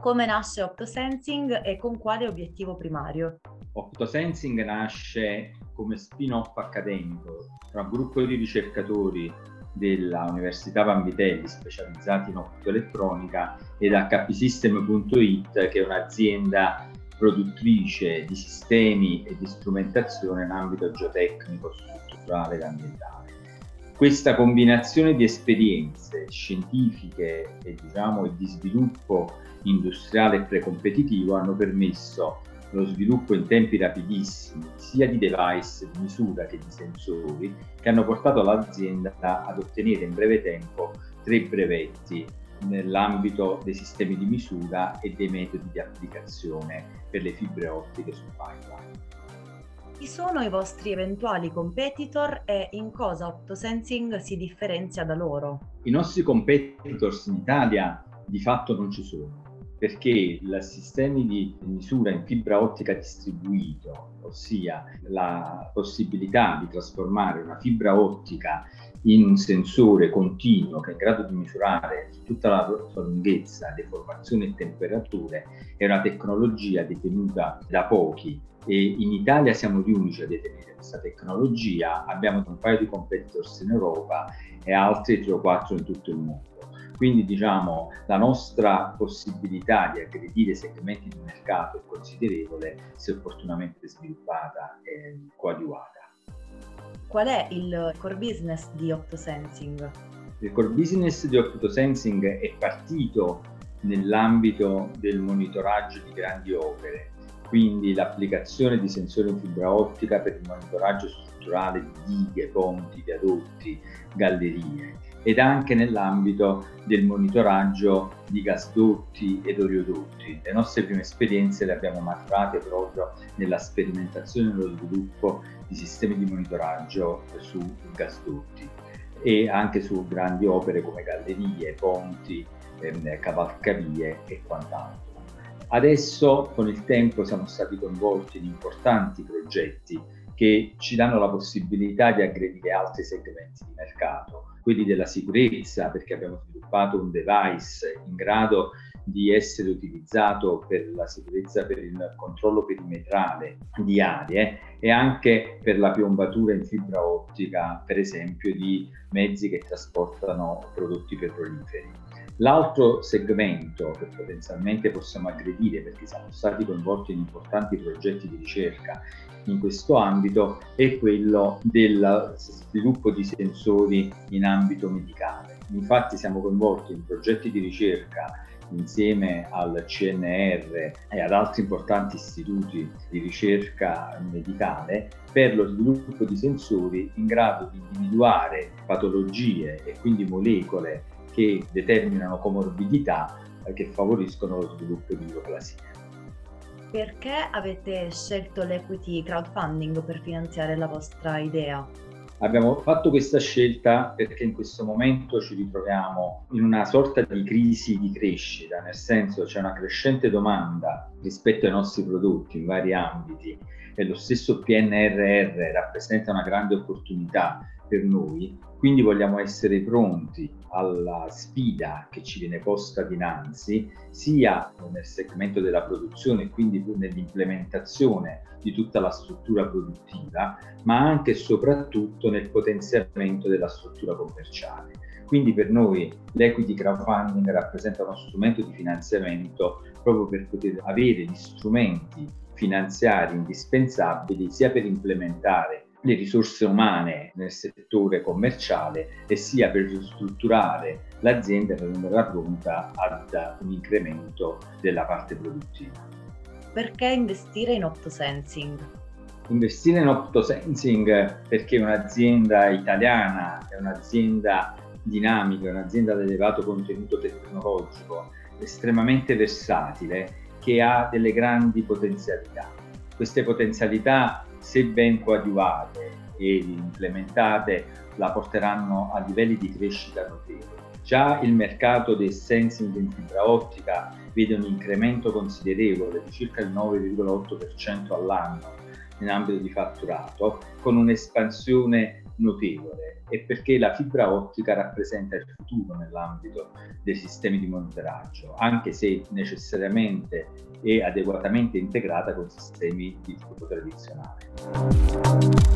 Come nasce Optosensing e con quale obiettivo primario? Optosensing nasce come spin-off accademico tra un gruppo di ricercatori della Università Vanvitelli specializzati in optoelettronica ed hpsystem.it che è un'azienda produttrice di sistemi e di strumentazione in ambito geotecnico, strutturale ed ambientale. Questa combinazione di esperienze scientifiche e, diciamo, di sviluppo industriale e precompetitivo hanno permesso lo sviluppo in tempi rapidissimi sia di device di misura che di sensori che hanno portato l'azienda ad ottenere in breve tempo tre brevetti nell'ambito dei sistemi di misura e dei metodi di applicazione per le fibre ottiche sul pipeline. Chi sono i vostri eventuali competitor e in cosa Optosensing si differenzia da loro? I nostri competitors in Italia di fatto non ci sono perché i sistemi di misura in fibra ottica distribuito, ossia la possibilità di trasformare una fibra ottica in un sensore continuo che è in grado di misurare tutta la sua lunghezza, deformazione e temperature, è una tecnologia detenuta da pochi e in Italia siamo gli unici a detenere questa tecnologia, abbiamo un paio di competitors in Europa e altri 3 o 4 in tutto il mondo. Quindi diciamo la nostra possibilità di aggredire segmenti di mercato è considerevole se opportunamente sviluppata e coadiuvata. Qual è il core business di Optosensing? Il core business di Optosensing è partito nell'ambito del monitoraggio di grandi opere, quindi l'applicazione di sensori in fibra ottica per il monitoraggio strutturale di dighe, ponti, viadotti, gallerie ed anche nell'ambito del monitoraggio di gasdotti ed oleodotti. Le nostre prime esperienze le abbiamo maturate proprio nella sperimentazione e nello sviluppo di sistemi di monitoraggio su gasdotti e anche su grandi opere come gallerie, ponti, ehm, cavalcavie e quant'altro. Adesso con il tempo siamo stati coinvolti in importanti progetti che ci danno la possibilità di aggredire altri segmenti di mercato, quelli della sicurezza, perché abbiamo sviluppato un device in grado di essere utilizzato per la sicurezza, per il controllo perimetrale di aree e anche per la piombatura in fibra ottica, per esempio, di mezzi che trasportano prodotti petroliferi. L'altro segmento che potenzialmente possiamo aggredire perché siamo stati coinvolti in importanti progetti di ricerca in questo ambito è quello del sviluppo di sensori in ambito medicale. Infatti siamo coinvolti in progetti di ricerca insieme al CNR e ad altri importanti istituti di ricerca medicale per lo sviluppo di sensori in grado di individuare patologie e quindi molecole che determinano comorbidità eh, che favoriscono lo sviluppo di neoplasia. Perché avete scelto l'equity crowdfunding per finanziare la vostra idea? Abbiamo fatto questa scelta perché in questo momento ci ritroviamo in una sorta di crisi di crescita, nel senso c'è una crescente domanda rispetto ai nostri prodotti in vari ambiti e lo stesso PNRR rappresenta una grande opportunità per noi, quindi vogliamo essere pronti alla sfida che ci viene posta dinanzi, sia nel segmento della produzione quindi nell'implementazione di tutta la struttura produttiva, ma anche e soprattutto nel potenziamento della struttura commerciale. Quindi per noi l'equity crowdfunding rappresenta uno strumento di finanziamento proprio per poter avere gli strumenti finanziari indispensabili sia per implementare le risorse umane nel settore commerciale e sia per strutturare l'azienda per renderla pronta ad un incremento della parte produttiva. Perché investire in Optosensing? Investire in Optosensing perché è un'azienda italiana, è un'azienda dinamica, è un'azienda ad elevato contenuto tecnologico, estremamente versatile, che ha delle grandi potenzialità. Queste potenzialità se ben coadiuvate e implementate, la porteranno a livelli di crescita notevoli. Già il mercato del sensing in fibra ottica vede un incremento considerevole di circa il 9,8% all'anno in ambito di fatturato, con un'espansione notevole e perché la fibra ottica rappresenta il futuro nell'ambito dei sistemi di monitoraggio, anche se necessariamente e adeguatamente integrata con sistemi di tipo tradizionale.